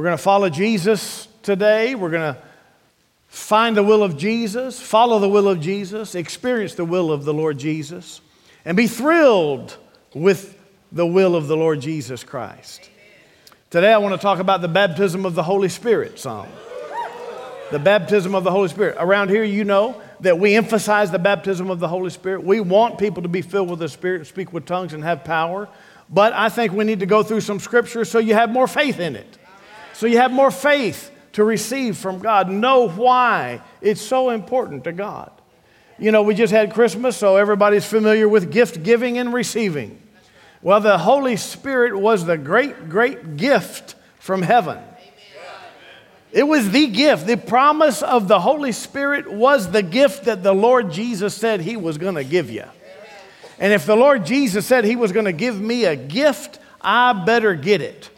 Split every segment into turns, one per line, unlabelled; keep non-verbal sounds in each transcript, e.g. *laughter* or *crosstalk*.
We're going to follow Jesus today. We're going to find the will of Jesus, follow the will of Jesus, experience the will of the Lord Jesus, and be thrilled with the will of the Lord Jesus Christ. Today I want to talk about the baptism of the Holy Spirit some. The baptism of the Holy Spirit. Around here, you know that we emphasize the baptism of the Holy Spirit. We want people to be filled with the Spirit, speak with tongues, and have power. But I think we need to go through some scripture so you have more faith in it. So you have more faith to receive from God. Know why it's so important to God. You know, we just had Christmas, so everybody's familiar with gift giving and receiving. Well, the Holy Spirit was the great, great gift from heaven. It was the gift. The promise of the Holy Spirit was the gift that the Lord Jesus said He was going to give you. And if the Lord Jesus said He was going to give me a gift, I better get it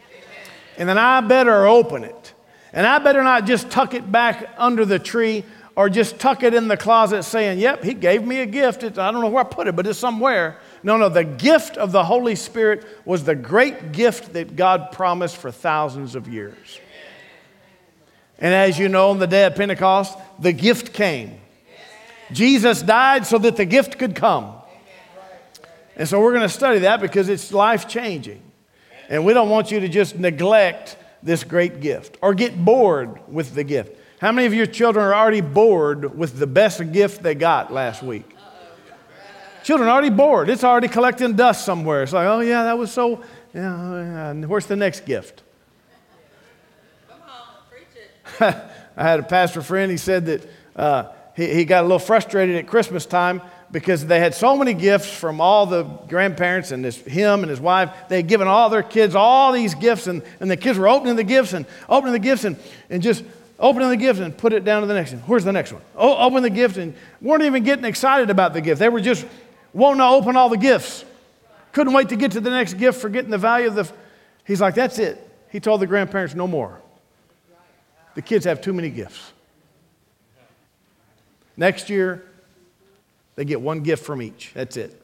and then I better open it. And I better not just tuck it back under the tree or just tuck it in the closet saying, Yep, he gave me a gift. It's, I don't know where I put it, but it's somewhere. No, no, the gift of the Holy Spirit was the great gift that God promised for thousands of years. And as you know, on the day of Pentecost, the gift came. Jesus died so that the gift could come. And so we're going to study that because it's life changing. And we don't want you to just neglect this great gift or get bored with the gift. How many of your children are already bored with the best gift they got last week? Children are already bored. It's already collecting dust somewhere. It's like, oh, yeah, that was so, yeah, where's the next gift?
Come on, preach it.
I had a pastor friend, he said that uh, he, he got a little frustrated at Christmas time because they had so many gifts from all the grandparents and this, him and his wife. They had given all their kids all these gifts, and, and the kids were opening the gifts and opening the gifts and, and just opening the gift and put it down to the next one. Where's the next one? Oh, open the gift and weren't even getting excited about the gift. They were just wanting to open all the gifts. Couldn't wait to get to the next gift, forgetting the value of the. He's like, that's it. He told the grandparents, no more. The kids have too many gifts. Next year, they get one gift from each. That's it.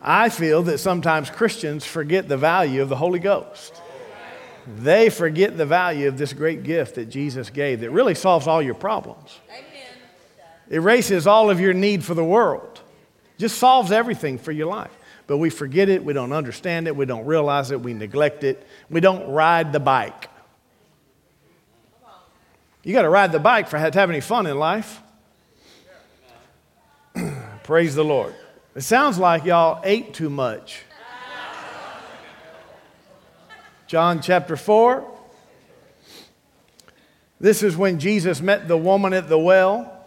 I feel that sometimes Christians forget the value of the Holy Ghost. They forget the value of this great gift that Jesus gave that really solves all your problems.
Amen.
Erases all of your need for the world. Just solves everything for your life. But we forget it, we don't understand it, we don't realize it, we neglect it, we don't ride the bike. You got to ride the bike for to have any fun in life. *clears throat* Praise the Lord. It sounds like y'all ate too much. John chapter 4. This is when Jesus met the woman at the well.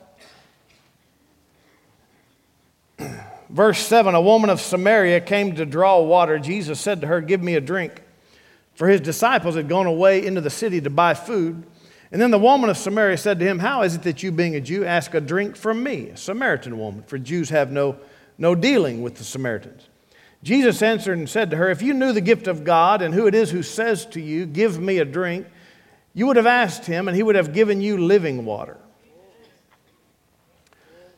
*clears throat* Verse 7 A woman of Samaria came to draw water. Jesus said to her, Give me a drink. For his disciples had gone away into the city to buy food. And then the woman of Samaria said to him, How is it that you, being a Jew, ask a drink from me, a Samaritan woman? For Jews have no, no dealing with the Samaritans. Jesus answered and said to her, If you knew the gift of God and who it is who says to you, Give me a drink, you would have asked him, and he would have given you living water.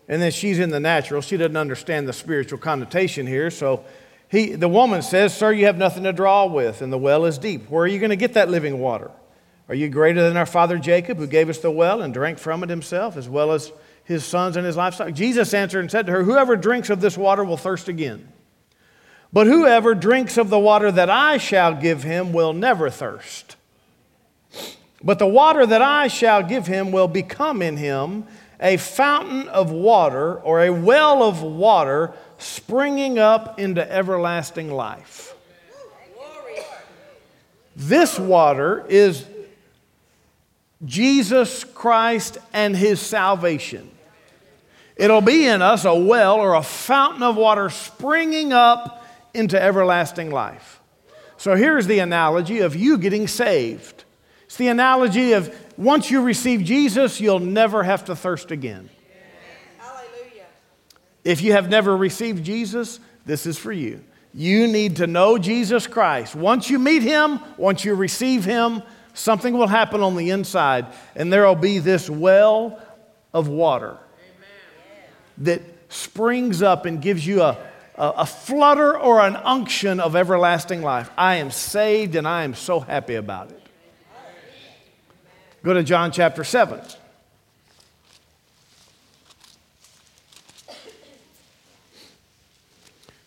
And then she's in the natural. She doesn't understand the spiritual connotation here. So he, the woman says, Sir, you have nothing to draw with, and the well is deep. Where are you going to get that living water? Are you greater than our father Jacob, who gave us the well and drank from it himself, as well as his sons and his livestock? Jesus answered and said to her, Whoever drinks of this water will thirst again. But whoever drinks of the water that I shall give him will never thirst. But the water that I shall give him will become in him a fountain of water or a well of water springing up into everlasting life. This water is Jesus Christ and his salvation. It'll be in us a well or a fountain of water springing up into everlasting life. So here's the analogy of you getting saved. It's the analogy of once you receive Jesus, you'll never have to thirst again.
Hallelujah.
If you have never received Jesus, this is for you. You need to know Jesus Christ. Once you meet him, once you receive him, something will happen on the inside, and there will be this well of water that springs up and gives you a, a, a flutter or an unction of everlasting life. I am saved and I am so happy about it. Go to John chapter 7.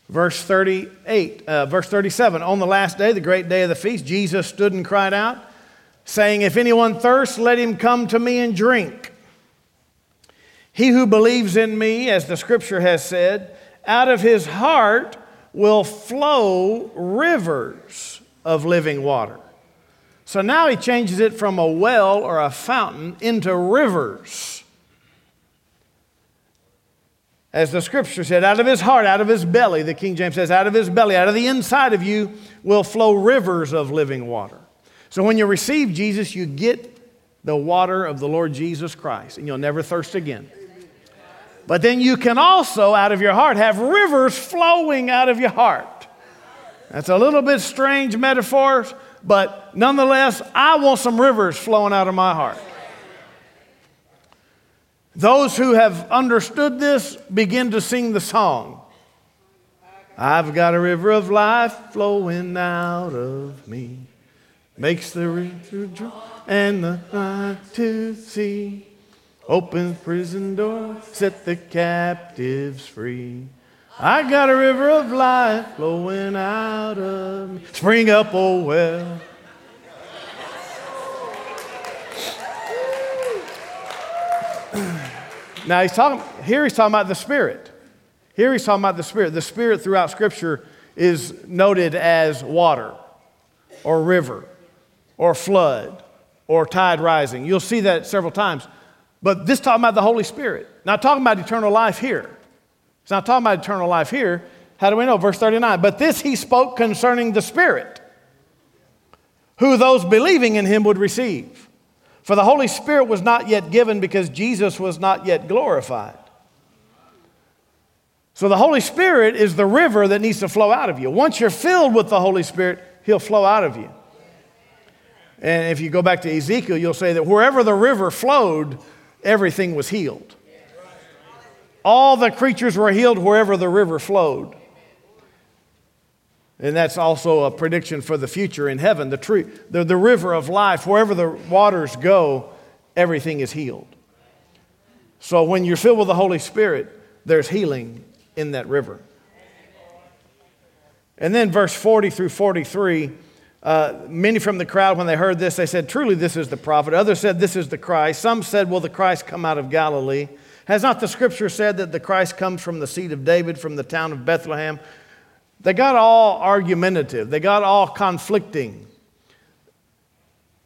Verse 38, uh, verse 37. On the last day, the great day of the feast, Jesus stood and cried out, saying, If anyone thirsts, let him come to me and drink. He who believes in me, as the scripture has said, out of his heart will flow rivers of living water. So now he changes it from a well or a fountain into rivers. As the scripture said, out of his heart, out of his belly, the King James says, out of his belly, out of the inside of you will flow rivers of living water. So when you receive Jesus, you get the water of the Lord Jesus Christ, and you'll never thirst again. But then you can also, out of your heart, have rivers flowing out of your heart. That's a little bit strange metaphors, but nonetheless, I want some rivers flowing out of my heart. Those who have understood this begin to sing the song. I've got a river of life flowing out of me, makes the river dry and the eye to see. Opens prison door, set the captives free. I got a river of life flowing out of me. Spring up, oh well. *clears throat* Now he's talking here he's talking about the Spirit. Here he's talking about the Spirit. The Spirit throughout Scripture is noted as water or river or flood or tide rising. You'll see that several times. But this talking about the Holy Spirit. Not talking about eternal life here. It's not talking about eternal life here. How do we know? Verse 39. But this he spoke concerning the Spirit, who those believing in him would receive. For the Holy Spirit was not yet given because Jesus was not yet glorified. So the Holy Spirit is the river that needs to flow out of you. Once you're filled with the Holy Spirit, He'll flow out of you. And if you go back to Ezekiel, you'll say that wherever the river flowed, everything was healed. All the creatures were healed wherever the river flowed. And that's also a prediction for the future in heaven. The, tree, the, the river of life, wherever the waters go, everything is healed. So when you're filled with the Holy Spirit, there's healing in that river. And then verse 40 through 43, uh, many from the crowd, when they heard this, they said, Truly, this is the prophet. Others said, This is the Christ. Some said, Will the Christ come out of Galilee? Has not the scripture said that the Christ comes from the seed of David, from the town of Bethlehem? They got all argumentative, they got all conflicting.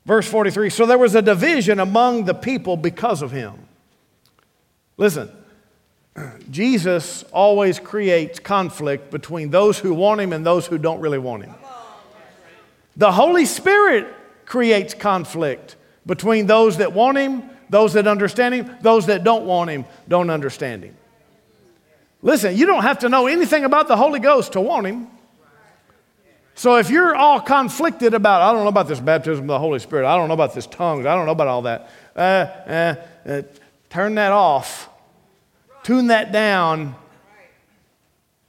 Verse 43 So there was a division among the people because of him. Listen, Jesus always creates conflict between those who want him and those who don't really want him. The Holy Spirit creates conflict between those that want him, those that understand him, those that don't want him, don't understand him. Listen, you don't have to know anything about the Holy Ghost to want Him. So if you're all conflicted about, I don't know about this baptism of the Holy Spirit, I don't know about this tongues, I don't know about all that, uh, uh, uh, turn that off, tune that down.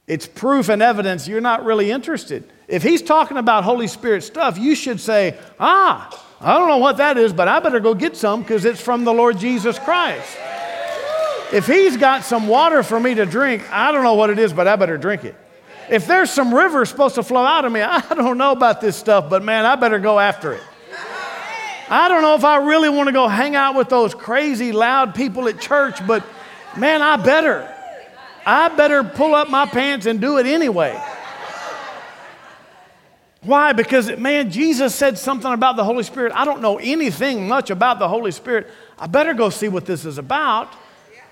It's proof and evidence you're not really interested. If he's talking about Holy Spirit stuff, you should say, ah, I don't know what that is, but I better go get some because it's from the Lord Jesus Christ. If he's got some water for me to drink, I don't know what it is, but I better drink it. If there's some river supposed to flow out of me, *laughs* I don't know about this stuff, but man, I better go after it. I don't know if I really want to go hang out with those crazy, loud people at church, but man, I better. I better pull up my pants and do it anyway. Why? Because, man, Jesus said something about the Holy Spirit. I don't know anything much about the Holy Spirit. I better go see what this is about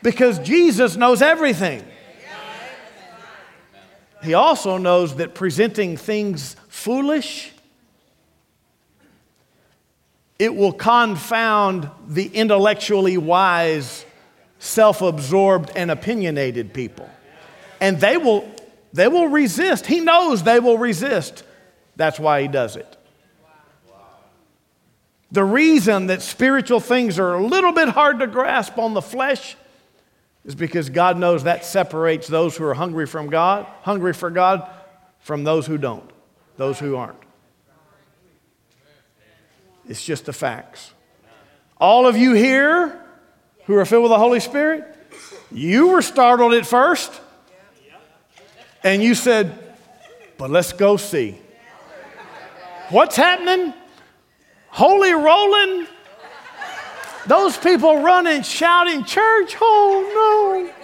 because Jesus knows everything. He also knows that presenting things foolish it will confound the intellectually wise, self-absorbed and opinionated people. And they will they will resist. He knows they will resist. That's why he does it. The reason that spiritual things are a little bit hard to grasp on the flesh is because God knows that separates those who are hungry from God, hungry for God, from those who don't, those who aren't. It's just the facts. All of you here who are filled with the Holy Spirit, you were startled at first, and you said, But let's go see. What's happening? Holy rolling? Those people running, shouting, Church, oh no.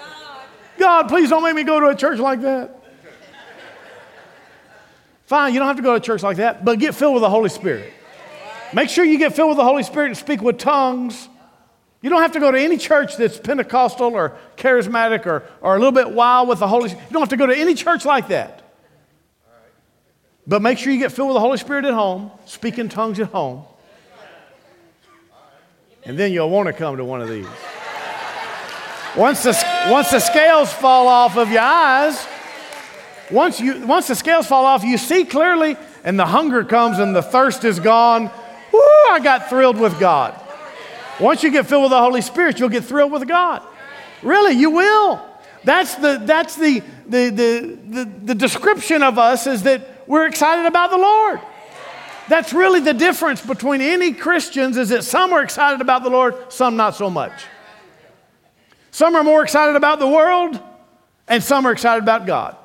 God, please don't make me go to a church like that. Fine, you don't have to go to a church like that, but get filled with the Holy Spirit. Make sure you get filled with the Holy Spirit and speak with tongues. You don't have to go to any church that's Pentecostal or charismatic or, or a little bit wild with the Holy Spirit. You don't have to go to any church like that. But make sure you get filled with the Holy Spirit at home, speak in tongues at home. And then you'll want to come to one of these. Once the, once the scales fall off of your eyes, once, you, once the scales fall off, you see clearly, and the hunger comes and the thirst is gone. Woo, I got thrilled with God. Once you get filled with the Holy Spirit, you'll get thrilled with God. Really, you will. That's the, that's the, the, the, the, the description of us is that we're excited about the Lord. That's really the difference between any Christians is that some are excited about the Lord, some not so much. Some are more excited about the world, and some are excited about God.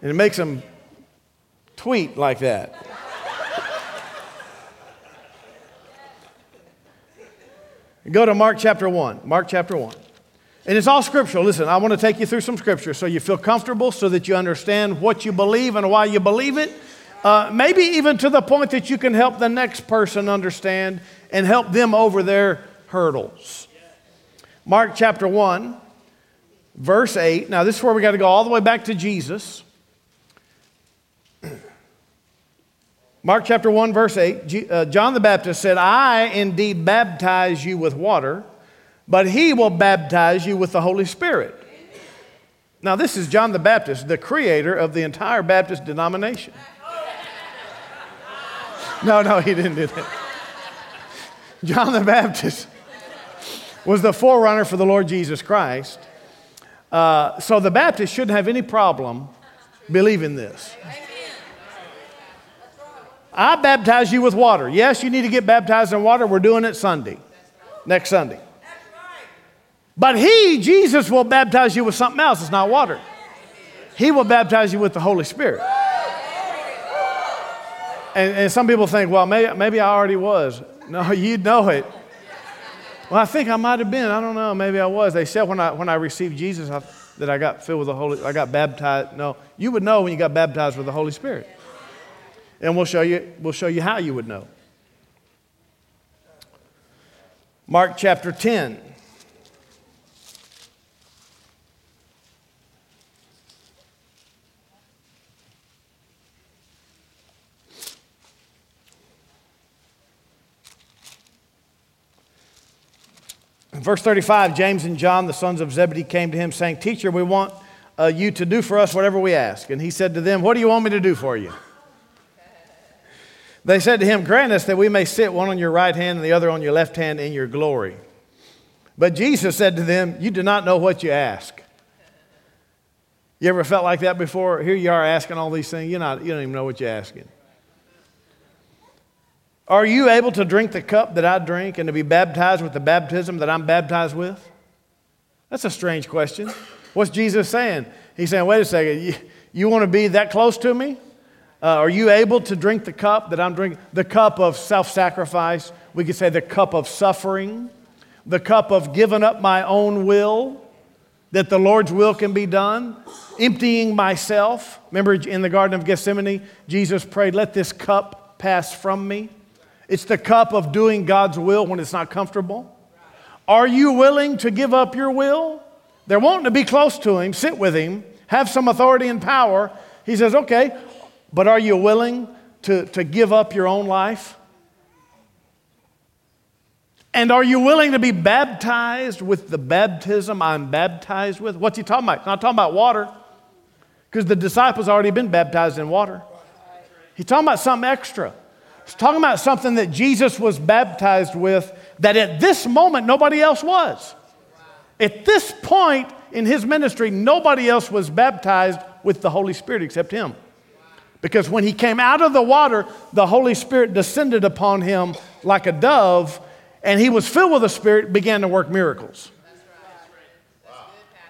And it makes them tweet like that. Go to Mark chapter 1. Mark chapter 1. And it's all scriptural. Listen, I want to take you through some scripture so you feel comfortable, so that you understand what you believe and why you believe it. Uh, maybe even to the point that you can help the next person understand and help them over their hurdles. Mark chapter 1, verse 8. Now, this is where we got to go all the way back to Jesus. *clears throat* Mark chapter 1, verse 8, uh, John the Baptist said, I indeed baptize you with water, but he will baptize you with the Holy Spirit. Now, this is John the Baptist, the creator of the entire Baptist denomination. No, no, he didn't do that. John the Baptist was the forerunner for the Lord Jesus Christ. Uh, so the Baptist shouldn't have any problem believing this. I baptize you with water. Yes, you need to get baptized in water. We're doing it Sunday, next Sunday. But He, Jesus, will baptize you with something else. It's not water. He will baptize you with the Holy Spirit. And, and some people think, well, maybe, maybe I already was. No, *laughs* you know it. Well, I think I might have been. I don't know. Maybe I was. They said when I, when I received Jesus I, that I got filled with the Holy, I got baptized. No, you would know when you got baptized with the Holy Spirit. And we'll show you, we'll show you how you would know. Mark chapter 10. In verse 35, James and John, the sons of Zebedee, came to him saying, Teacher, we want uh, you to do for us whatever we ask. And he said to them, What do you want me to do for you? They said to him, Grant us that we may sit one on your right hand and the other on your left hand in your glory. But Jesus said to them, You do not know what you ask. You ever felt like that before? Here you are asking all these things. You're not, you don't even know what you're asking. Are you able to drink the cup that I drink and to be baptized with the baptism that I'm baptized with? That's a strange question. What's Jesus saying? He's saying, wait a second, you, you want to be that close to me? Uh, are you able to drink the cup that I'm drinking? The cup of self sacrifice. We could say the cup of suffering, the cup of giving up my own will, that the Lord's will can be done, emptying myself. Remember in the Garden of Gethsemane, Jesus prayed, Let this cup pass from me. It's the cup of doing God's will when it's not comfortable. Are you willing to give up your will? They're wanting to be close to Him, sit with Him, have some authority and power. He says, Okay, but are you willing to, to give up your own life? And are you willing to be baptized with the baptism I'm baptized with? What's he talking about? He's not talking about water, because the disciples already been baptized in water. He's talking about something extra. It's talking about something that Jesus was baptized with that at this moment nobody else was. At this point in his ministry, nobody else was baptized with the Holy Spirit except him. Because when he came out of the water, the Holy Spirit descended upon him like a dove, and he was filled with the Spirit, began to work miracles.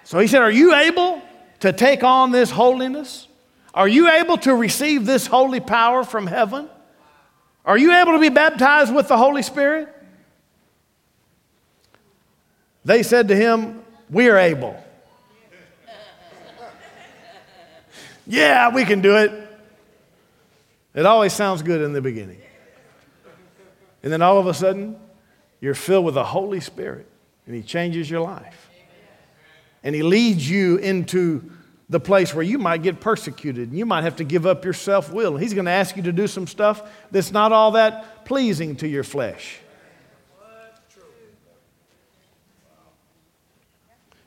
So he said, Are you able to take on this holiness? Are you able to receive this holy power from heaven? Are you able to be baptized with the Holy Spirit? They said to him, We are able. *laughs* yeah, we can do it. It always sounds good in the beginning. And then all of a sudden, you're filled with the Holy Spirit, and He changes your life. And He leads you into the place where you might get persecuted and you might have to give up your self will. He's going to ask you to do some stuff that's not all that pleasing to your flesh.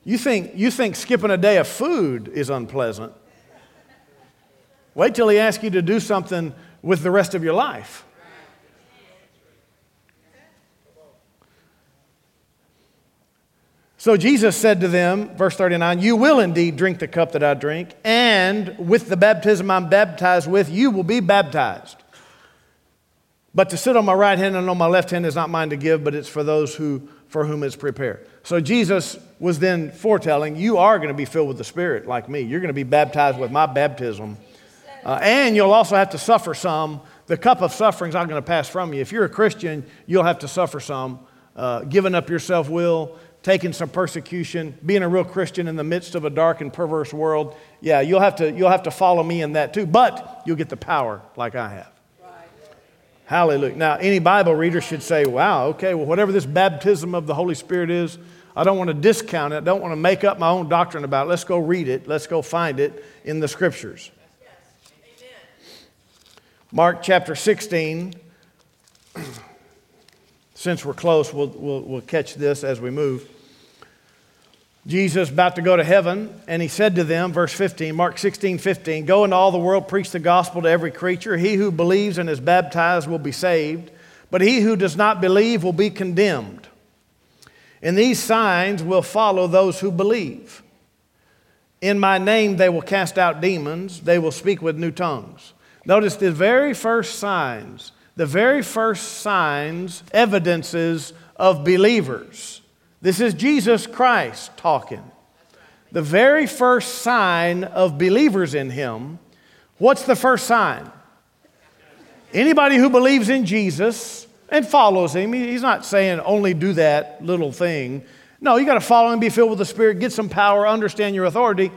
You think, you think skipping a day of food is unpleasant. Wait till he asks you to do something with the rest of your life. So Jesus said to them, verse 39, You will indeed drink the cup that I drink, and with the baptism I'm baptized with, you will be baptized. But to sit on my right hand and on my left hand is not mine to give, but it's for those who, for whom it's prepared. So Jesus was then foretelling, You are going to be filled with the Spirit like me. You're going to be baptized with my baptism. Uh, and you'll also have to suffer some. The cup of suffering is not going to pass from you. If you're a Christian, you'll have to suffer some, uh, giving up your self will, taking some persecution, being a real Christian in the midst of a dark and perverse world. Yeah, you'll have to, you'll have to follow me in that too, but you'll get the power like I have. Hallelujah. Now, any Bible reader should say, wow, okay, well, whatever this baptism of the Holy Spirit is, I don't want to discount it. I don't want to make up my own doctrine about it. Let's go read it. Let's go find it in the scriptures. Mark chapter 16. *clears throat* Since we're close, we'll, we'll, we'll catch this as we move. Jesus about to go to heaven, and he said to them, verse 15, Mark 16, 15, Go into all the world, preach the gospel to every creature. He who believes and is baptized will be saved, but he who does not believe will be condemned. And these signs will follow those who believe. In my name they will cast out demons, they will speak with new tongues. Notice the very first signs, the very first signs, evidences of believers. This is Jesus Christ talking. The very first sign of believers in Him. What's the first sign? Anybody who believes in Jesus and follows Him, He's not saying only do that little thing. No, you got to follow Him, be filled with the Spirit, get some power, understand your authority.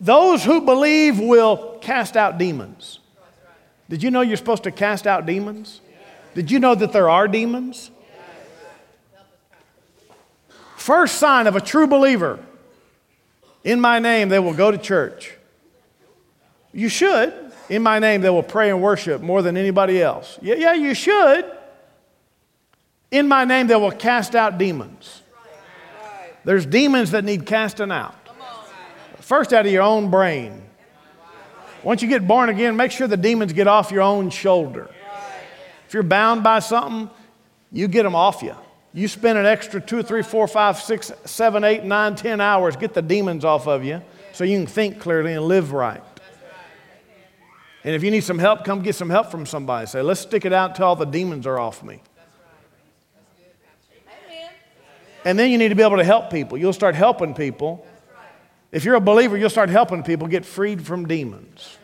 Those who believe will cast out demons. Did you know you're supposed to cast out demons? Did you know that there are demons? First sign of a true believer in my name, they will go to church. You should. In my name, they will pray and worship more than anybody else. Yeah, yeah, you should. In my name, they will cast out demons. There's demons that need casting out. First, out of your own brain. Once you get born again, make sure the demons get off your own shoulder. If you're bound by something, you get them off you. You spend an extra two, three, four, five, six, seven, eight, nine, ten hours, get the demons off of you so you can think clearly and live right. And if you need some help, come get some help from somebody. Say, let's stick it out until all the demons are off me. And then you need to be able to help people. You'll start helping people if you're a believer, you'll start helping people get freed from demons.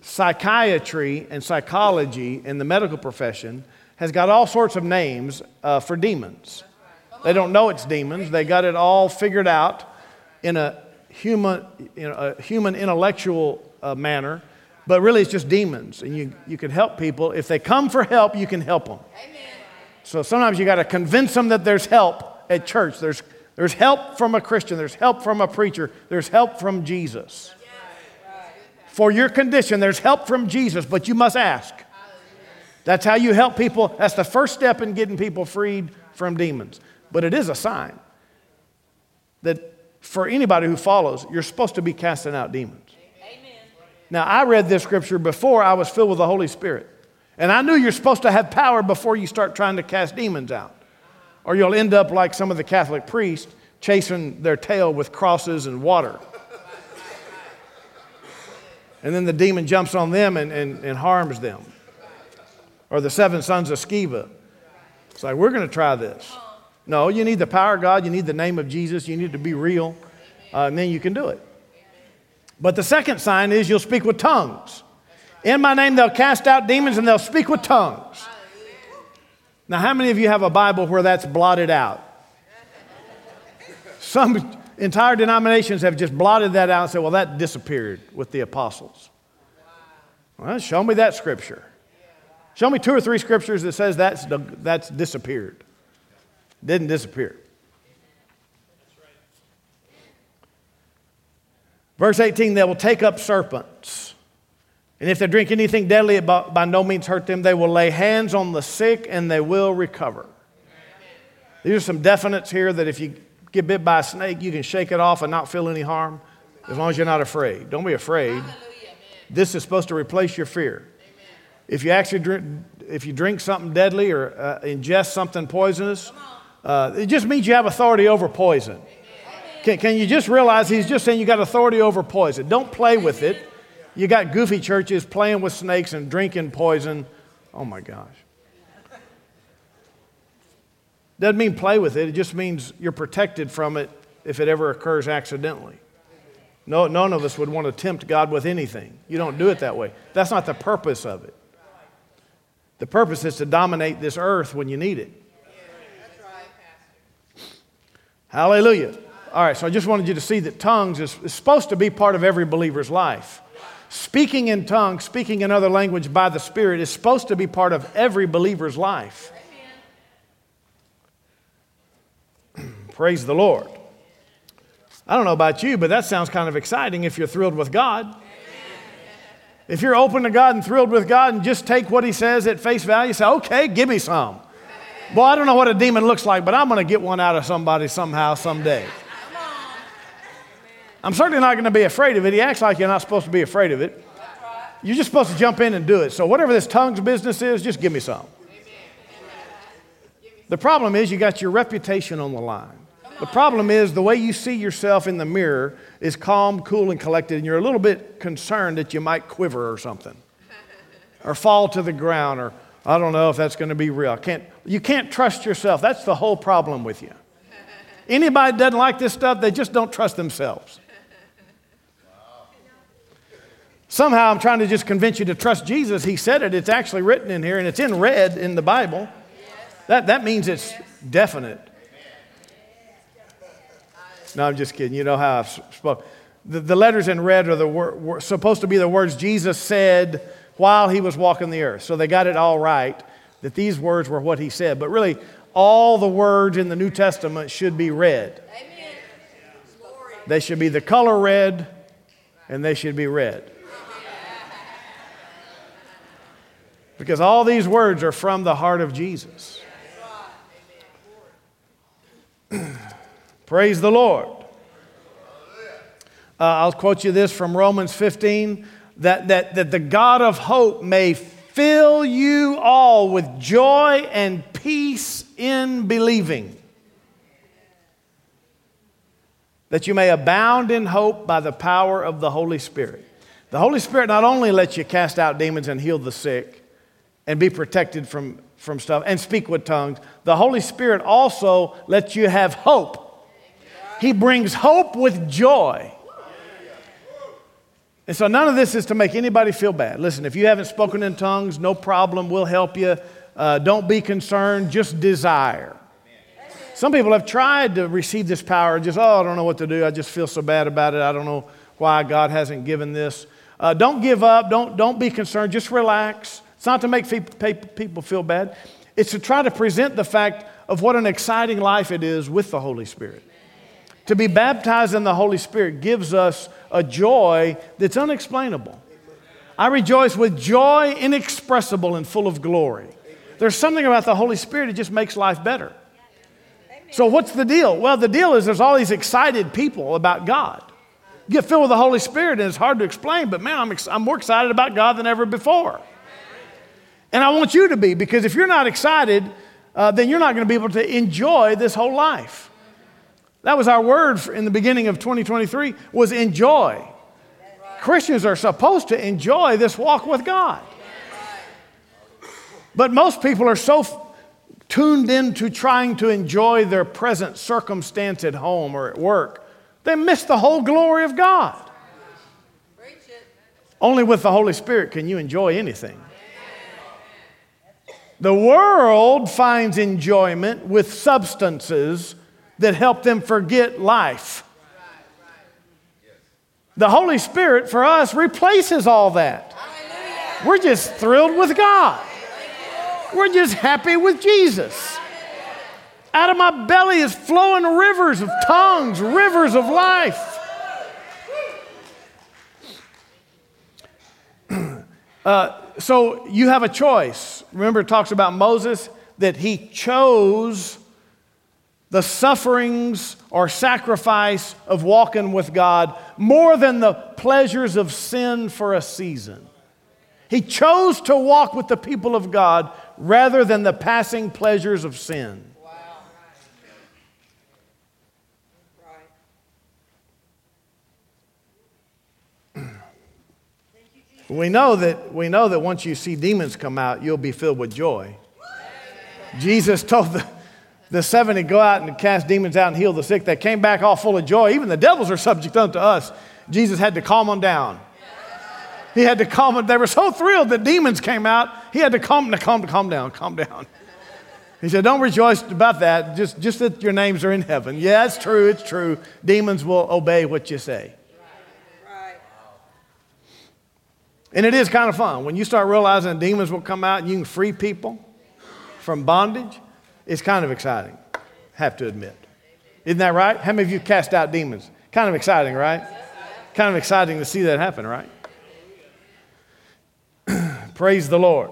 Psychiatry and psychology in the medical profession has got all sorts of names uh, for demons. They don't know it's demons, they got it all figured out in a human, you know, a human intellectual uh, manner, but really it's just demons. And you, you can help people. If they come for help, you can help them. Amen. So sometimes you got to convince them that there's help at church. There's there's help from a Christian, there's help from a preacher, there's help from Jesus. For your condition, there's help from Jesus, but you must ask. That's how you help people. That's the first step in getting people freed from demons. But it is a sign that for anybody who follows, you're supposed to be casting out demons. Now, I read this scripture before I was filled with the Holy Spirit. And I knew you're supposed to have power before you start trying to cast demons out. Or you'll end up like some of the Catholic priests chasing their tail with crosses and water. And then the demon jumps on them and, and, and harms them. Or the seven sons of Sceva. It's like, we're going to try this. No, you need the power of God, you need the name of Jesus, you need to be real, uh, and then you can do it. But the second sign is you'll speak with tongues. In my name, they'll cast out demons and they'll speak with tongues. Now, how many of you have a Bible where that's blotted out? Some entire denominations have just blotted that out and said, well, that disappeared with the apostles. Well, show me that scripture. Show me two or three scriptures that says that's, that's disappeared. Didn't disappear. Verse 18, they will take up serpents. And if they drink anything deadly, it by, no means hurt them. They will lay hands on the sick and they will recover. These are some definites here that if you get bit by a snake, you can shake it off and not feel any harm as long as you're not afraid. Don't be afraid. This is supposed to replace your fear. If you actually drink, if you drink something deadly or uh, ingest something poisonous, uh, it just means you have authority over poison. Can, can you just realize he's just saying you got authority over poison? Don't play with it. You got goofy churches playing with snakes and drinking poison. Oh my gosh. Doesn't mean play with it, it just means you're protected from it if it ever occurs accidentally. No, none of us would want to tempt God with anything. You don't do it that way. That's not the purpose of it. The purpose is to dominate this earth when you need it. Hallelujah. All right, so I just wanted you to see that tongues is, is supposed to be part of every believer's life. Speaking in tongues, speaking in other language by the Spirit is supposed to be part of every believer's life. *clears throat* Praise the Lord. I don't know about you, but that sounds kind of exciting if you're thrilled with God. If you're open to God and thrilled with God and just take what He says at face value, say, okay, give me some. Well, I don't know what a demon looks like, but I'm going to get one out of somebody somehow, someday. I'm certainly not going to be afraid of it. He acts like you're not supposed to be afraid of it. You're just supposed to jump in and do it. So, whatever this tongues business is, just give me some. The problem is you got your reputation on the line. The problem is the way you see yourself in the mirror is calm, cool, and collected, and you're a little bit concerned that you might quiver or something, or fall to the ground, or I don't know if that's going to be real. Can't, you can't trust yourself. That's the whole problem with you. Anybody doesn't like this stuff, they just don't trust themselves. Somehow I'm trying to just convince you to trust Jesus. He said it, it's actually written in here, and it's in red in the Bible. That, that means it's definite. No, I'm just kidding. You know how I've spoke. The, the letters in red are the wor- supposed to be the words Jesus said while he was walking the earth. So they got it all right that these words were what he said. But really, all the words in the New Testament should be red. Amen. They should be the color red, and they should be red. Because all these words are from the heart of Jesus. *clears throat* Praise the Lord. Uh, I'll quote you this from Romans 15 that, that, that the God of hope may fill you all with joy and peace in believing, that you may abound in hope by the power of the Holy Spirit. The Holy Spirit not only lets you cast out demons and heal the sick and be protected from, from stuff and speak with tongues, the Holy Spirit also lets you have hope. He brings hope with joy. And so none of this is to make anybody feel bad. Listen, if you haven't spoken in tongues, no problem. We'll help you. Uh, don't be concerned, just desire. Some people have tried to receive this power, just, oh, I don't know what to do. I just feel so bad about it. I don't know why God hasn't given this. Uh, don't give up. Don't, don't be concerned. Just relax. It's not to make people feel bad, it's to try to present the fact of what an exciting life it is with the Holy Spirit. To be baptized in the Holy Spirit gives us a joy that's unexplainable. I rejoice with joy inexpressible and full of glory. There's something about the Holy Spirit that just makes life better. So, what's the deal? Well, the deal is there's all these excited people about God. Get filled with the Holy Spirit, and it's hard to explain, but man, I'm, ex- I'm more excited about God than ever before. And I want you to be because if you're not excited, uh, then you're not going to be able to enjoy this whole life. That was our word in the beginning of 2023 was enjoy. Christians are supposed to enjoy this walk with God. But most people are so f- tuned into trying to enjoy their present circumstance at home or at work, they miss the whole glory of God. Only with the Holy Spirit can you enjoy anything. The world finds enjoyment with substances that help them forget life. The Holy Spirit for us replaces all that. We're just thrilled with God. We're just happy with Jesus. Out of my belly is flowing rivers of tongues, rivers of life. *clears throat* Uh, so you have a choice. Remember, it talks about Moses that he chose the sufferings or sacrifice of walking with God more than the pleasures of sin for a season. He chose to walk with the people of God rather than the passing pleasures of sin. We know that we know that once you see demons come out, you'll be filled with joy. Jesus told the, the 70 go out and cast demons out and heal the sick. They came back all full of joy. Even the devils are subject unto us. Jesus had to calm them down. He had to calm them. They were so thrilled that demons came out. He had to calm them, calm, calm down, calm down. He said, Don't rejoice about that, just, just that your names are in heaven. Yeah, it's true, it's true. Demons will obey what you say.
Right.
And it is kind of fun. When you start realizing demons will come out and you can free people from bondage, it's kind of exciting, have to admit. Isn't that right? How many of you cast out demons? Kind of exciting, right? Kind of exciting to see that happen, right? *clears throat* Praise the Lord.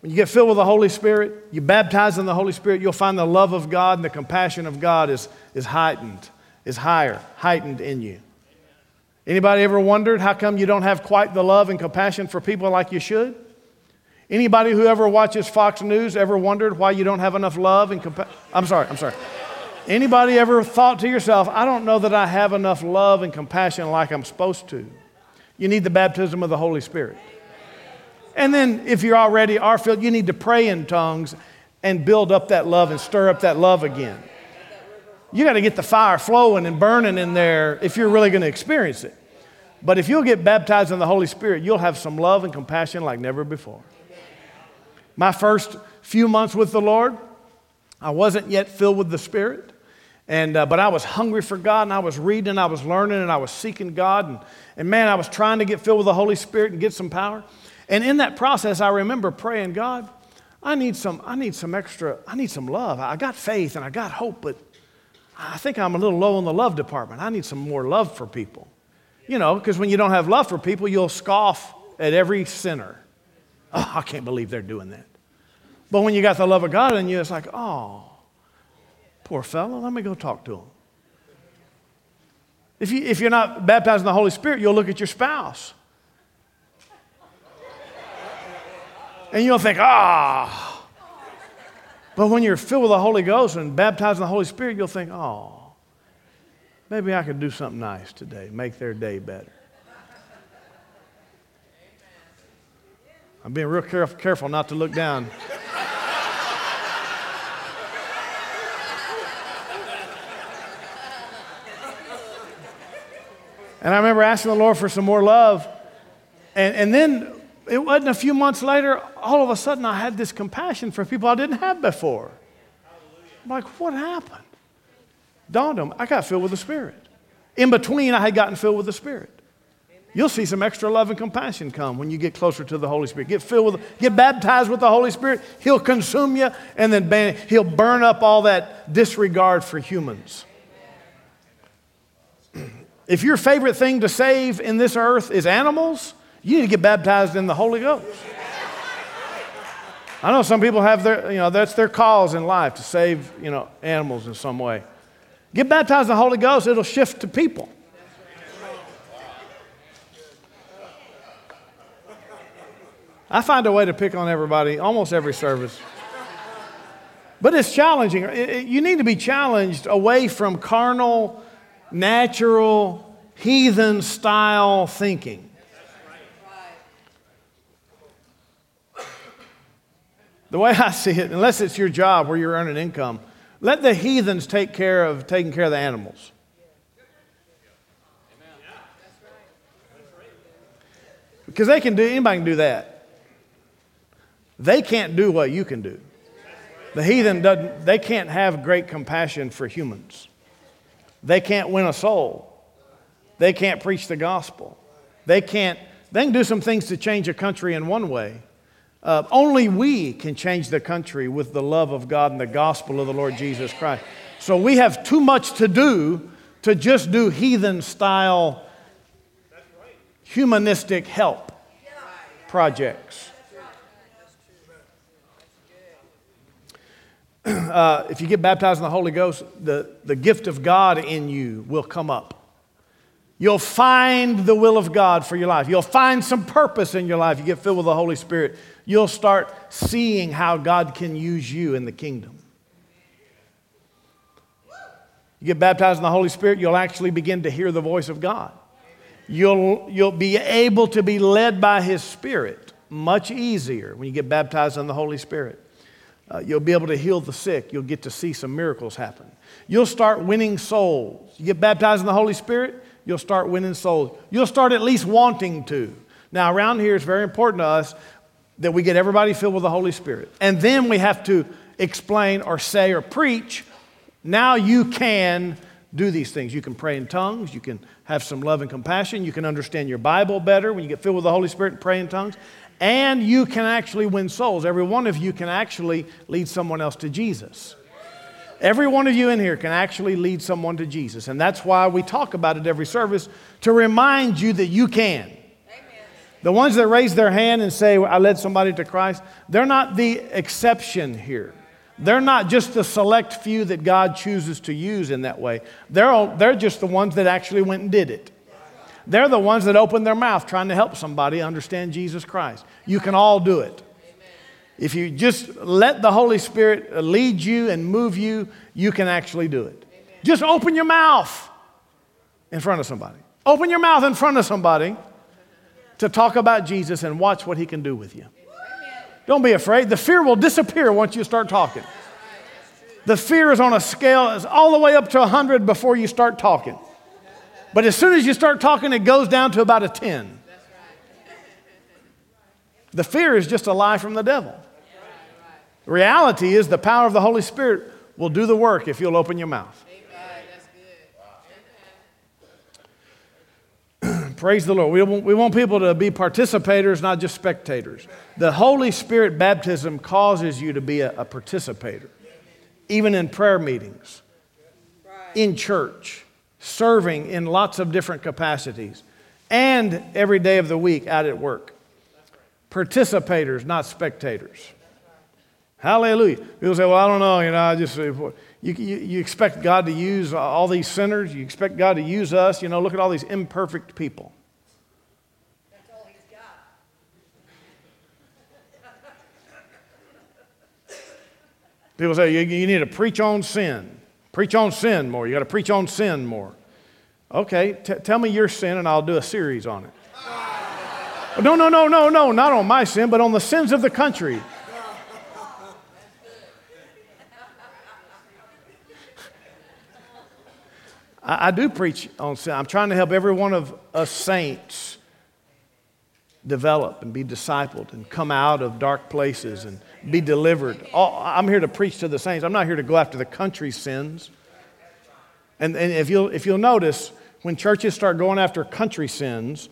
When you get filled with the Holy Spirit, you baptize in the Holy Spirit, you'll find the love of God and the compassion of God is, is heightened, is higher, heightened in you. Anybody ever wondered how come you don't have quite the love and compassion for people like you should? Anybody who ever watches Fox News ever wondered why you don't have enough love and compassion? I'm sorry, I'm sorry. Anybody ever thought to yourself, I don't know that I have enough love and compassion like I'm supposed to? You need the baptism of the Holy Spirit. And then, if you're already are filled, you need to pray in tongues and build up that love and stir up that love again. You got to get the fire flowing and burning in there if you're really going to experience it. But if you'll get baptized in the Holy Spirit, you'll have some love and compassion like never before. My first few months with the Lord, I wasn't yet filled with the Spirit. And, uh, but I was hungry for God and I was reading, and I was learning, and I was seeking God. And, and man, I was trying to get filled with the Holy Spirit and get some power. And in that process, I remember praying, God, I need some, I need some extra, I need some love. I got faith and I got hope, but I think I'm a little low in the love department. I need some more love for people. You know, because when you don't have love for people, you'll scoff at every sinner. *laughs* Oh, I can't believe they're doing that. But when you got the love of God in you, it's like, oh, poor fellow, let me go talk to him. If, you, if you're not baptized in the Holy Spirit, you'll look at your spouse. And you'll think, ah. But when you're filled with the Holy Ghost and baptized in the Holy Spirit, you'll think, oh, maybe I could do something nice today, make their day better. I'm being real careful, careful not to look down. And I remember asking the Lord for some more love. And, and then it wasn't a few months later, all of a sudden I had this compassion for people I didn't have before. I'm like, what happened? Dawned on me, I got filled with the Spirit. In between, I had gotten filled with the Spirit. You'll see some extra love and compassion come when you get closer to the Holy Spirit. Get filled with, get baptized with the Holy Spirit. He'll consume you, and then ban, he'll burn up all that disregard for humans. *clears throat* If your favorite thing to save in this earth is animals, you need to get baptized in the Holy Ghost. I know some people have their, you know, that's their cause in life to save, you know, animals in some way. Get baptized in the Holy Ghost, it'll shift to people. I find a way to pick on everybody almost every service. But it's challenging. You need to be challenged away from carnal, natural, heathen style thinking. The way I see it, unless it's your job where you're earning income, let the heathens take care of taking care of the animals. Because they can do, anybody can do that. They can't do what you can do. The heathen doesn't, they can't have great compassion for humans. They can't win a soul. They can't preach the gospel. They can't, they can do some things to change a country in one way. Uh, only we can change the country with the love of God and the gospel of the Lord Jesus Christ. So we have too much to do to just do heathen style humanistic help projects. *clears throat* Uh, if you get baptized in the Holy Ghost, the, the gift of God in you will come up. You'll find the will of God for your life. You'll find some purpose in your life. You get filled with the Holy Spirit. You'll start seeing how God can use you in the kingdom. You get baptized in the Holy Spirit, you'll actually begin to hear the voice of God. You'll, you'll be able to be led by His Spirit much easier when you get baptized in the Holy Spirit. Uh, you'll be able to heal the sick. You'll get to see some miracles happen. You'll start winning souls. You get baptized in the Holy Spirit, you'll start winning souls. You'll start at least wanting to. Now, around here, it's very important to us that we get everybody filled with the Holy Spirit. And then we have to explain or say or preach. Now you can do these things. You can pray in tongues. You can have some love and compassion. You can understand your Bible better when you get filled with the Holy Spirit and pray in tongues. And you can actually win souls. Every one of you can actually lead someone else to Jesus. Every one of you in here can actually lead someone to Jesus. And that's why we talk about it every service to remind you that you can. The ones that raise their hand and say, I led somebody to Christ, they're not the exception here. They're not just the select few that God chooses to use in that way. They're, all, they're just the ones that actually went and did it. They're the ones that opened their mouth trying to help somebody understand Jesus Christ. You can all do it. If you just let the Holy Spirit uh, lead you and move you, you can actually do it. Just open your mouth in front of somebody. Open your mouth in front of somebody to talk about Jesus and watch what he can do with you. Don't be afraid. The fear will disappear once you start talking. The fear is on a scale is all the way up to 100 before you start talking. But as soon as you start talking, it goes down to about a 10. The fear is just a lie from the devil. The reality is the power of the Holy Spirit will do the work if you'll open your mouth. *clears throat* Praise the Lord. We want, we want people to be participators, not just spectators. The Holy Spirit baptism causes you to be a, a participator, even in prayer meetings, in church, serving in lots of different capacities, and every day of the week out at work. Participators, not spectators. Hallelujah. People say, well, I don't know, you know, I just, uh, you, you, you expect God to use all these sinners, you expect God to use us, you know, look at all these imperfect people.
That's all he's got.
People say, you, you need to preach on sin. Preach on sin more. You got to preach on sin more. Okay, t- tell me your sin and I'll do a series on it. no, no, no, no, no, not on my sin, but on the sins of the country. I, I do preach on sin. I'm trying to help every one of us saints develop and be discipled and come out of dark places and be delivered. All, I'm here to preach to the saints. I'm not here to go after the country's sins. And, and if, you'll, if you'll notice, when churches start going after country sins,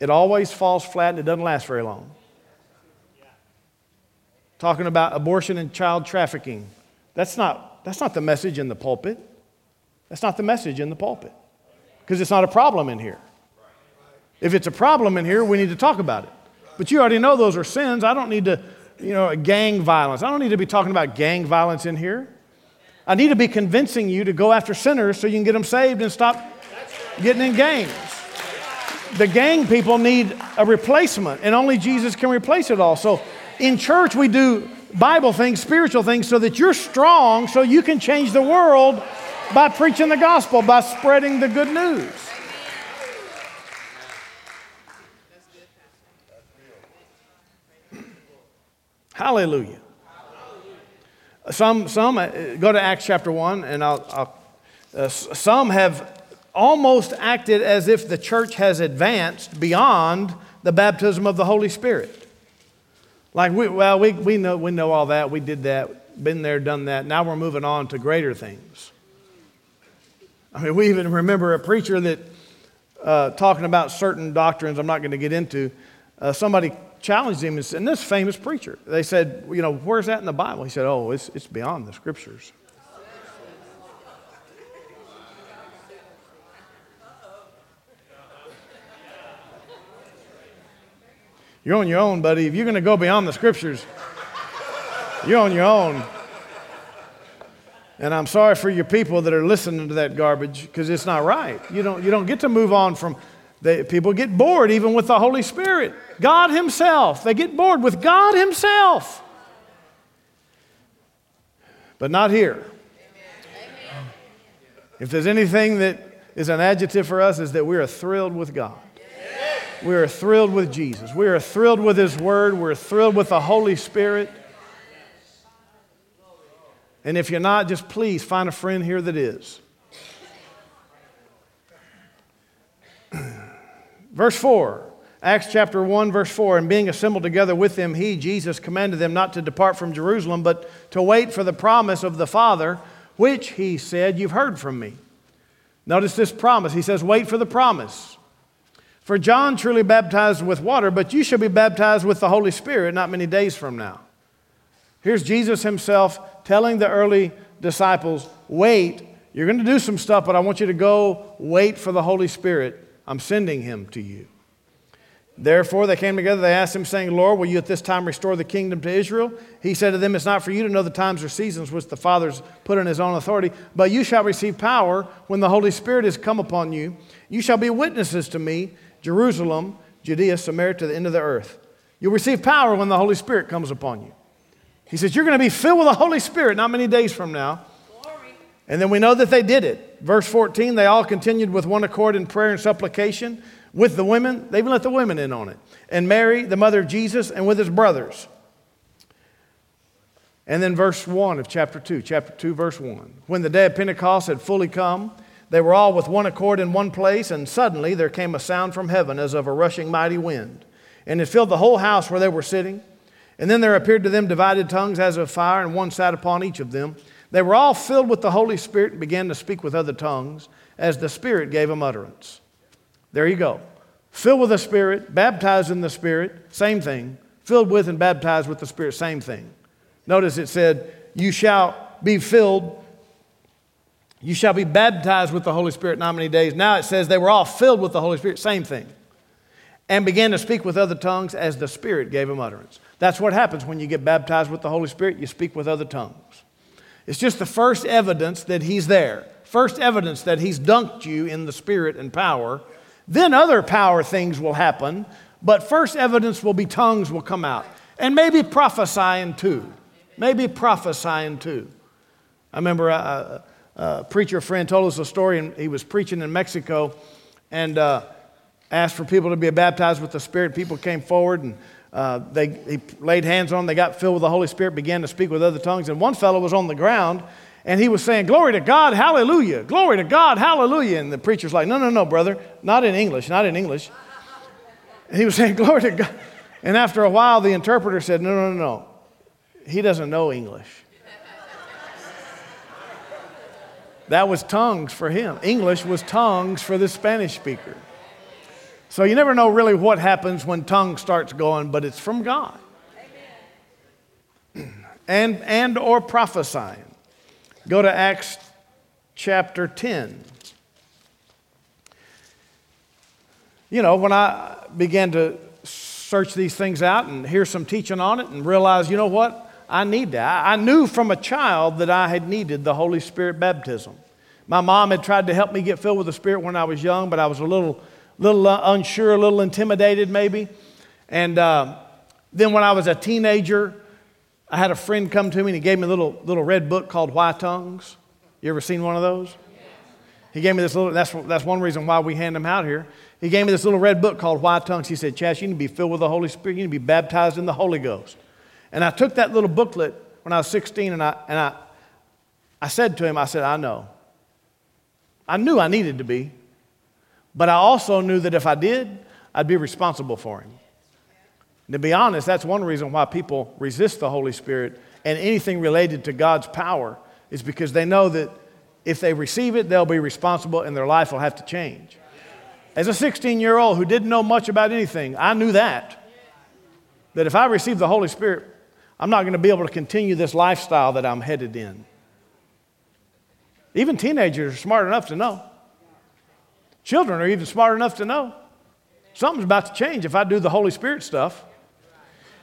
it always falls flat and it doesn't last very long. Talking about abortion and child trafficking. That's not, that's not the message in the pulpit. That's not the message in the pulpit because it's not a problem in here. If it's a problem in here, we need to talk about it. But you already know those are sins. I don't need to, you know, gang violence. I don't need to be talking about gang violence in here. I need to be convincing you to go after sinners so you can get them saved and stop getting in gangs. the gang people need a replacement, and only Jesus can replace it all. So in church, we do Bible things, spiritual things, so that you're strong, so you can change the world by preaching the gospel, by spreading the good news. Hallelujah. Some, some uh, go to Acts chapter 1, and I'll, I'll uh, some have almost acted as if the church has advanced beyond the baptism of the Holy Spirit. Like, we, well, we, we, know, we know all that, we did that, been there, done that. Now we're moving on to greater things. I mean, we even remember a preacher that, uh, talking about certain doctrines I'm not going to get into, uh, somebody challenged him, and this famous preacher, they said, you know, where's that in the Bible? He said, oh, it's, it's beyond the scriptures. You're on your own, buddy. If you're going to go beyond the scriptures, you're on your own. And I'm sorry for your people that are listening to that garbage because it's not right. You don't, you don't get to move on from, they, people get bored even with the Holy Spirit. God Himself, they get bored with God Himself. But not here. If there's anything that is an adjective for us, is that we are thrilled with God. We are thrilled with Jesus. We are thrilled with His Word. We're thrilled with the Holy Spirit. And if you're not, just please find a friend here that is. *clears throat* verse 4, Acts chapter 1, verse 4 And being assembled together with them, he, Jesus, commanded them not to depart from Jerusalem, but to wait for the promise of the Father, which he said, You've heard from me. Notice this promise. He says, Wait for the promise. For John truly baptized with water, but you shall be baptized with the Holy Spirit not many days from now. Here's Jesus himself telling the early disciples, Wait, you're going to do some stuff, but I want you to go wait for the Holy Spirit. I'm sending him to you. Therefore, they came together. They asked him, saying, Lord, will you at this time restore the kingdom to Israel? He said to them, It's not for you to know the times or seasons which the Father's put in his own authority, but you shall receive power when the Holy Spirit has come upon you. You shall be witnesses to me Jerusalem, Judea, Samaria, to the end of the earth. You'll receive power when the Holy Spirit comes upon you. He says, You're going to be filled with the Holy Spirit not many days from now. Glory. And then we know that they did it. Verse 14, they all continued with one accord in prayer and supplication with the women. They even let the women in on it. And Mary, the mother of Jesus, and with his brothers. And then verse 1 of chapter 2, chapter 2, verse 1. When the day of Pentecost had fully come, they were all with one accord in one place, and suddenly there came a sound from heaven as of a rushing mighty wind, and it filled the whole house where they were sitting. And then there appeared to them divided tongues as of fire, and one sat upon each of them. They were all filled with the Holy Spirit and began to speak with other tongues as the Spirit gave them utterance. There you go. Filled with the Spirit, baptized in the Spirit, same thing. Filled with and baptized with the Spirit, same thing. Notice it said, You shall be filled you shall be baptized with the Holy Spirit not many days. Now it says they were all filled with the Holy Spirit, same thing. And began to speak with other tongues as the Spirit gave them utterance. That's what happens when you get baptized with the Holy Spirit, you speak with other tongues. It's just the first evidence that He's there, first evidence that He's dunked you in the Spirit and power. Then other power things will happen, but first evidence will be tongues will come out. And maybe prophesying too. Maybe prophesying too. I remember. a uh, preacher friend told us a story, and he was preaching in Mexico and uh, asked for people to be baptized with the Spirit. People came forward and uh, they, he laid hands on them. They got filled with the Holy Spirit, began to speak with other tongues. And one fellow was on the ground and he was saying, Glory to God, hallelujah. Glory to God, hallelujah. And the preacher's like, No, no, no, brother. Not in English, not in English. And he was *laughs* saying, Glory to God. And after a while, the interpreter said, No, no, no, no. He doesn't know English. That was tongues for him. English was tongues for the Spanish speaker. So you never know really what happens when tongue starts going, but it's from God. *clears throat* and and or prophesying. Go to Acts chapter 10. You know, when I began to search these things out and hear some teaching on it and realize, you know what? I need that. I knew from a child that I had needed the Holy Spirit baptism. My mom had tried to help me get filled with the Spirit when I was young, but I was a little little uh, unsure, a little intimidated maybe. And uh, then when I was a teenager, I had a friend come to me and he gave me a little, little red book called Why Tongues. You ever seen one of those? He gave me this little, that's, that's one reason why we hand them out here. He gave me this little red book called Why Tongues. He said, Chas, you need to be filled with the Holy Spirit. You need to be baptized in the Holy Ghost. And I took that little booklet when I was 16 and I, and I, I said to him, I said, I know. I knew I needed to be, but I also knew that if I did, I'd be responsible for him. And to be honest, that's one reason why people resist the Holy Spirit and anything related to God's power is because they know that if they receive it, they'll be responsible and their life will have to change. As a 16 year old who didn't know much about anything, I knew that. That if I receive the Holy Spirit, I'm not going to be able to continue this lifestyle that I'm headed in. Even teenagers are smart enough to know. Children are even smart enough to know. Something's about to change if I do the Holy Spirit stuff.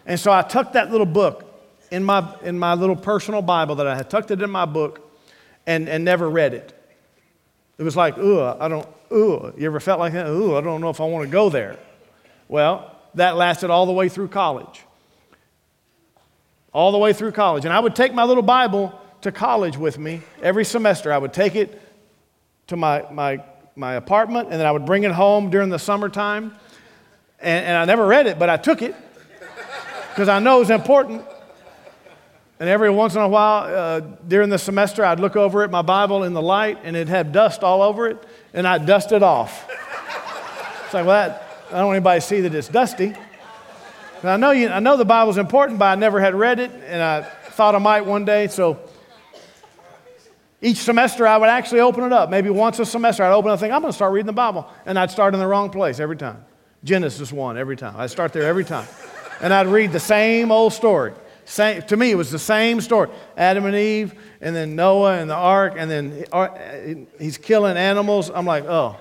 And so I tucked that little book in my, in my little personal Bible that I had, tucked it in my book and, and never read it. It was like, ooh, I don't, ooh. You ever felt like that? Ooh, I don't know if I want to go there. Well, that lasted all the way through college. All the way through college. And I would take my little Bible to college with me every semester. I would take it to my, my, my apartment and then I would bring it home during the summertime. And, and I never read it, but I took it because I know it's important. And every once in a while uh, during the semester, I'd look over at my Bible in the light and it had dust all over it, and I'd dust it off. it's like, well, that, I don't want anybody to see that it's dusty. I know, you, I know the Bible's important, but I never had read it, and I thought I might one day. So each semester, I would actually open it up. Maybe once a semester, I'd open it and think, I'm going to start reading the Bible. And I'd start in the wrong place every time. Genesis 1 every time. I'd start there every time. And I'd read the same old story. Same, to me, it was the same story Adam and Eve, and then Noah and the ark, and then uh, he's killing animals. I'm like, oh.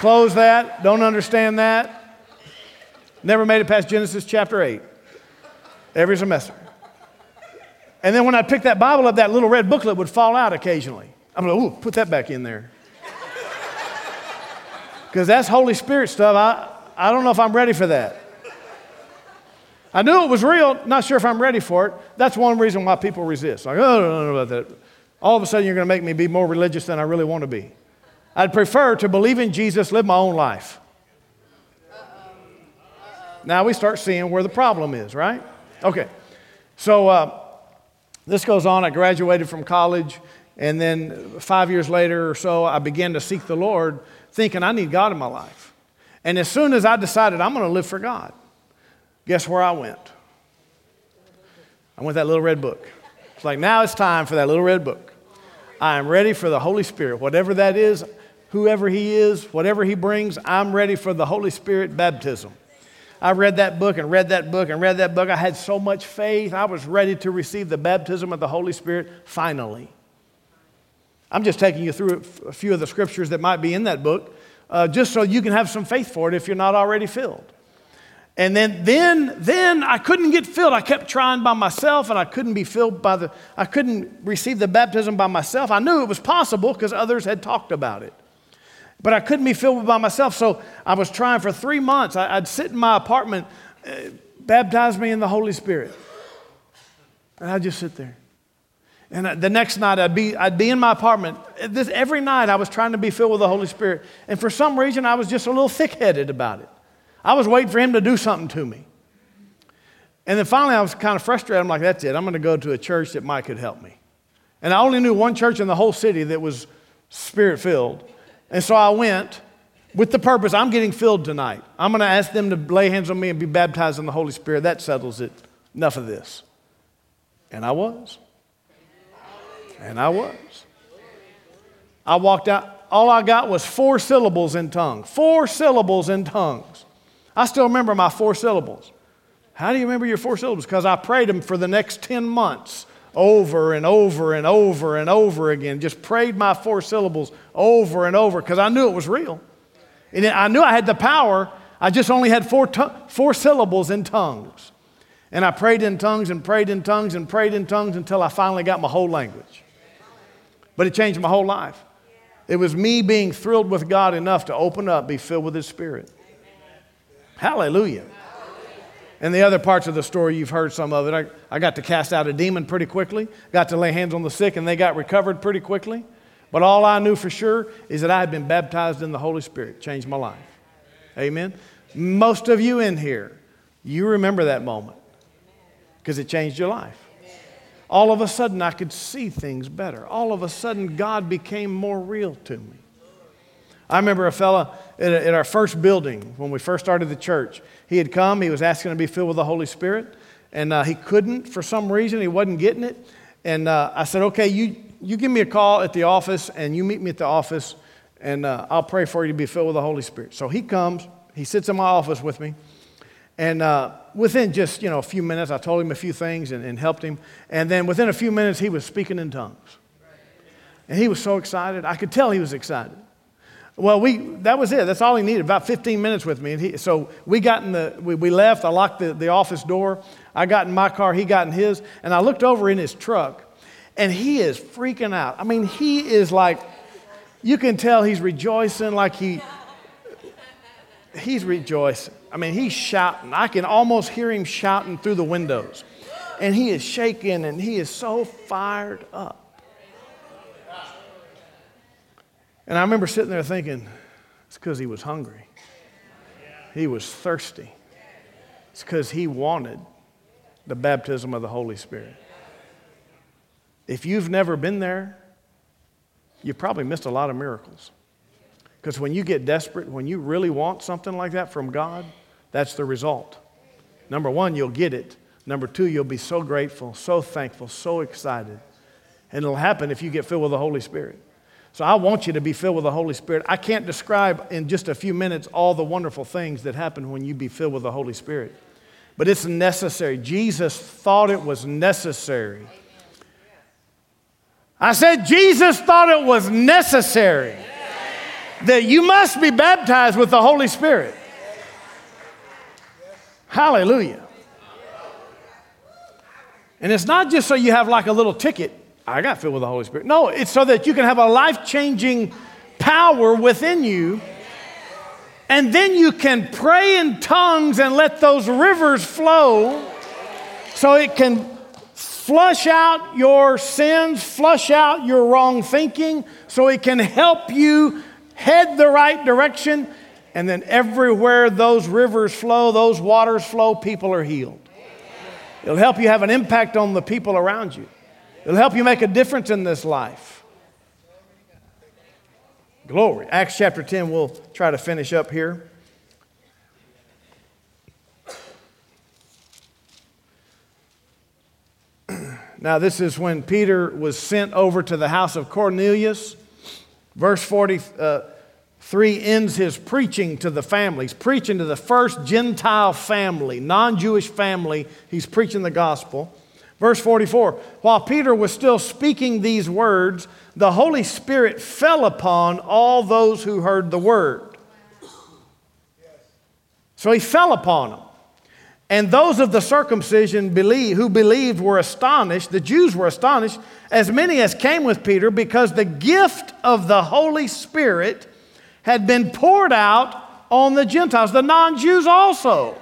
Close that. Don't understand that. Never made it past Genesis chapter 8. Every semester. And then when I'd pick that Bible up, that little red booklet would fall out occasionally. I'm like, ooh, put that back in there. *laughs* Because that's Holy Spirit stuff. I, I don't know if I'm ready for that. I knew it was real, not sure if I'm ready for it. That's one reason why people resist. Like, oh, I don't know about that. All of a sudden, you're going to make me be more religious than I really want to be. I'd prefer to believe in Jesus, live my own life. Now we start seeing where the problem is, right? Okay. So uh, this goes on. I graduated from college, and then five years later or so, I began to seek the Lord, thinking I need God in my life. And as soon as I decided I'm going to live for God, Guess where I went? I went that little red book. It's like, now it's time for that little red book. I am ready for the Holy Spirit. Whatever that is, whoever He is, whatever He brings, I'm ready for the Holy Spirit baptism. I read that book and read that book and read that book. I had so much faith. I was ready to receive the baptism of the Holy Spirit finally. I'm just taking you through a few of the scriptures that might be in that book, uh, just so you can have some faith for it if you're not already filled. And then, then, then I couldn't get filled. I kept trying by myself and I couldn't be filled by the, I couldn't receive the baptism by myself. I knew it was possible because others had talked about it. But I couldn't be filled by myself. So I was trying for three months. I, would sit in my apartment, uh, baptize me in the Holy Spirit. And I'd just sit there. And the next night, I'd be, I'd be in my apartment. This, every night, I was trying to be filled with the Holy Spirit. And for some reason, I was just a little thick headed about it. I was waiting for him to do something to me. And then finally, I was kind of frustrated. I'm like, that's it. I'm going to go to a church that might could help me. And I only knew one church in the whole city that was spirit filled. And so I went with the purpose I'm getting filled tonight. I'm going to ask them to lay hands on me and be baptized in the Holy Spirit. That settles it. Enough of this. And I was. And I was. I walked out. All I got was four syllables in tongues. Four syllables in tongues. I still remember my four syllables. How do you remember your four syllables? Because I prayed them for the next 10 months over and over and over and over again. Just prayed my four syllables over and over because I knew it was real. And I knew I had the power. I just only had four, four syllables in tongues. And I prayed in tongues and prayed in tongues and prayed in tongues until I finally got my whole language. But it changed my whole life. It was me being thrilled with God enough to open up, be filled with His Spirit. Hallelujah. And the other parts of the story, you've heard some of it. I, I got to cast out a demon pretty quickly, got to lay hands on the sick, and they got recovered pretty quickly. But all I knew for sure is that I had been baptized in the Holy Spirit, changed my life. Amen. Most of you in here, you remember that moment because it changed your life. All of a sudden, I could see things better. All of a sudden, God became more real to me. I remember a fella at our first building when we first started the church. He had come, he was asking to be filled with the Holy Spirit, and uh, he couldn't for some reason. He wasn't getting it. And uh, I said, Okay, you, you give me a call at the office, and you meet me at the office, and uh, I'll pray for you to be filled with the Holy Spirit. So he comes, he sits in my office with me. And uh, within just you know a few minutes, I told him a few things and, and, helped him. And then within a few minutes, he was speaking in tongues, and he was so excited. I could tell he was excited. Well, we that was it. That's all he needed. About 15 minutes with me. And he, so we got in the we, we left. I locked the, the office door. I got in my car. He got in his, and I looked over in his truck, and he is freaking out. I mean, he is like, you can tell he's rejoicing, like he he's rejoicing. I mean, he's shouting. I can almost hear him shouting through the windows. And he is shaking and he is so fired up. And I remember sitting there thinking, it's because he was hungry. He was thirsty. It's because he wanted the baptism of the Holy Spirit. If you've never been there, you've probably missed a lot of miracles. Because when you get desperate, when you really want something like that from God, that's the result. Number one, you'll get it. Number two, you'll be so grateful, so thankful, so excited. And it'll happen if you get filled with the Holy Spirit. So I want you to be filled with the Holy Spirit. I can't describe in just a few minutes all the wonderful things that happen when you be filled with the Holy Spirit. But it's necessary. Jesus thought it was necessary. I said, Jesus thought it was necessary that you must be baptized with the Holy Spirit. Hallelujah. And it's not just so you have like a little ticket, I got filled with the Holy Spirit. No, it's so that you can have a life changing power within you. And then you can pray in tongues and let those rivers flow so it can flush out your sins, flush out your wrong thinking, so it can help you head the right direction, and then everywhere those rivers flow, those waters flow, people are healed. It'll help you have an impact on the people around you. It'll help you make a difference in this life. Glory. Acts chapter 10, we'll try to finish up here. *clears throat* Now, this is when Peter was sent over to the house of Cornelius. Verse 43 uh, ends his preaching to the families, preaching to the first Gentile family, non Jewish family. He's preaching the gospel. Verse 44 While Peter was still speaking these words, the Holy Spirit fell upon all those who heard the word. So he fell upon them. And those of the circumcision believe, who believed were astonished, the Jews were astonished, as many as came with Peter, because the gift of the Holy Spirit had been poured out on the Gentiles, the non Jews also.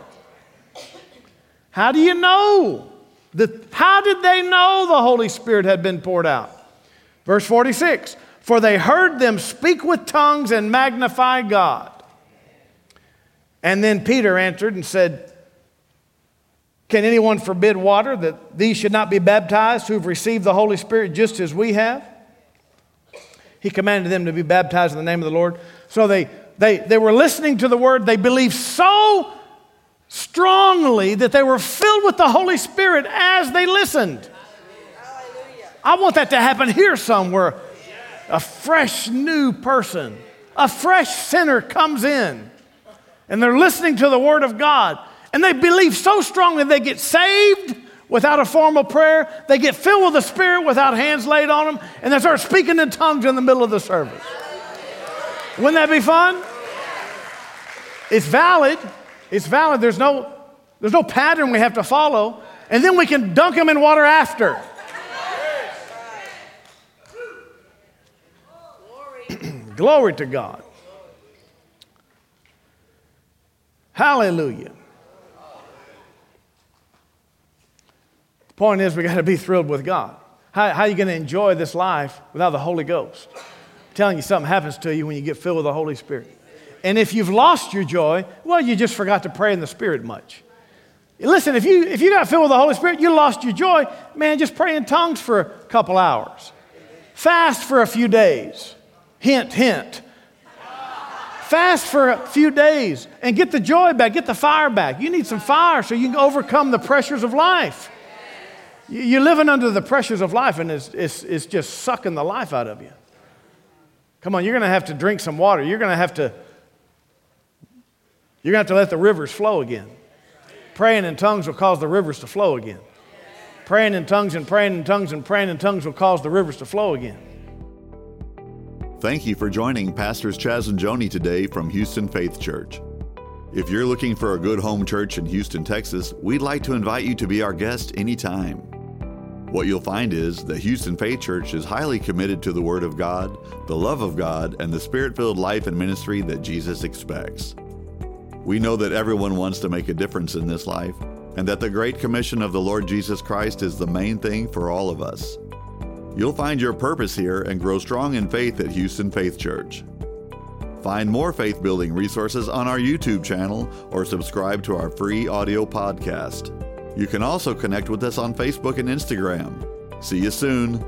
How do you know? The, how did they know the Holy Spirit had been poured out? Verse 46 For they heard them speak with tongues and magnify God. And then Peter answered and said, can anyone forbid water that these should not be baptized who've received the Holy Spirit just as we have? He commanded them to be baptized in the name of the Lord. So they, they, they were listening to the word. They believed so strongly that they were filled with the Holy Spirit as they listened. I want that to happen here somewhere. A fresh new person, a fresh sinner comes in, and they're listening to the Word of God and they believe so strongly they get saved without a formal prayer. They get filled with the Spirit without hands laid on them, and they start speaking in tongues in the middle of the service. Wouldn't that be fun? It's valid. It's valid. There's no, there's no pattern we have to follow. And then we can dunk them in water after. *clears throat* Glory to God. Hallelujah. The point is, we got to be thrilled with God. How, how are you going to enjoy this life without the Holy Ghost? I'm telling you, something happens to you when you get filled with the Holy Spirit. And if you've lost your joy, well, you just forgot to pray in the Spirit much. Listen, if you, if you got filled with the Holy Spirit, you lost your joy, man, just pray in tongues for a couple hours. Fast for a few days. Hint, hint. Fast for a few days and get the joy back, get the fire back. You need some fire so you can overcome the pressures of life. You're living under the pressures of life and it's, it's, it's just sucking the life out of you. Come on, you're going to have to drink some water. You're going to have to you're going to have to let the rivers flow again. Praying in tongues will cause the rivers to flow again. Praying in tongues and praying in tongues and praying in tongues will cause the rivers to flow again.
Thank you for joining Pastors Chas and Joni today from Houston Faith Church. If you're looking for a good home church in Houston, Texas, we'd like to invite you to be our guest anytime. What you'll find is that Houston Faith Church is highly committed to the Word of God, the love of God, and the spirit filled life and ministry that Jesus expects. We know that everyone wants to make a difference in this life, and that the Great Commission of the Lord Jesus Christ is the main thing for all of us. You'll find your purpose here and grow strong in faith at Houston Faith Church. Find more faith building resources on our YouTube channel or subscribe to our free audio podcast. You can also connect with us on Facebook and Instagram. See you soon.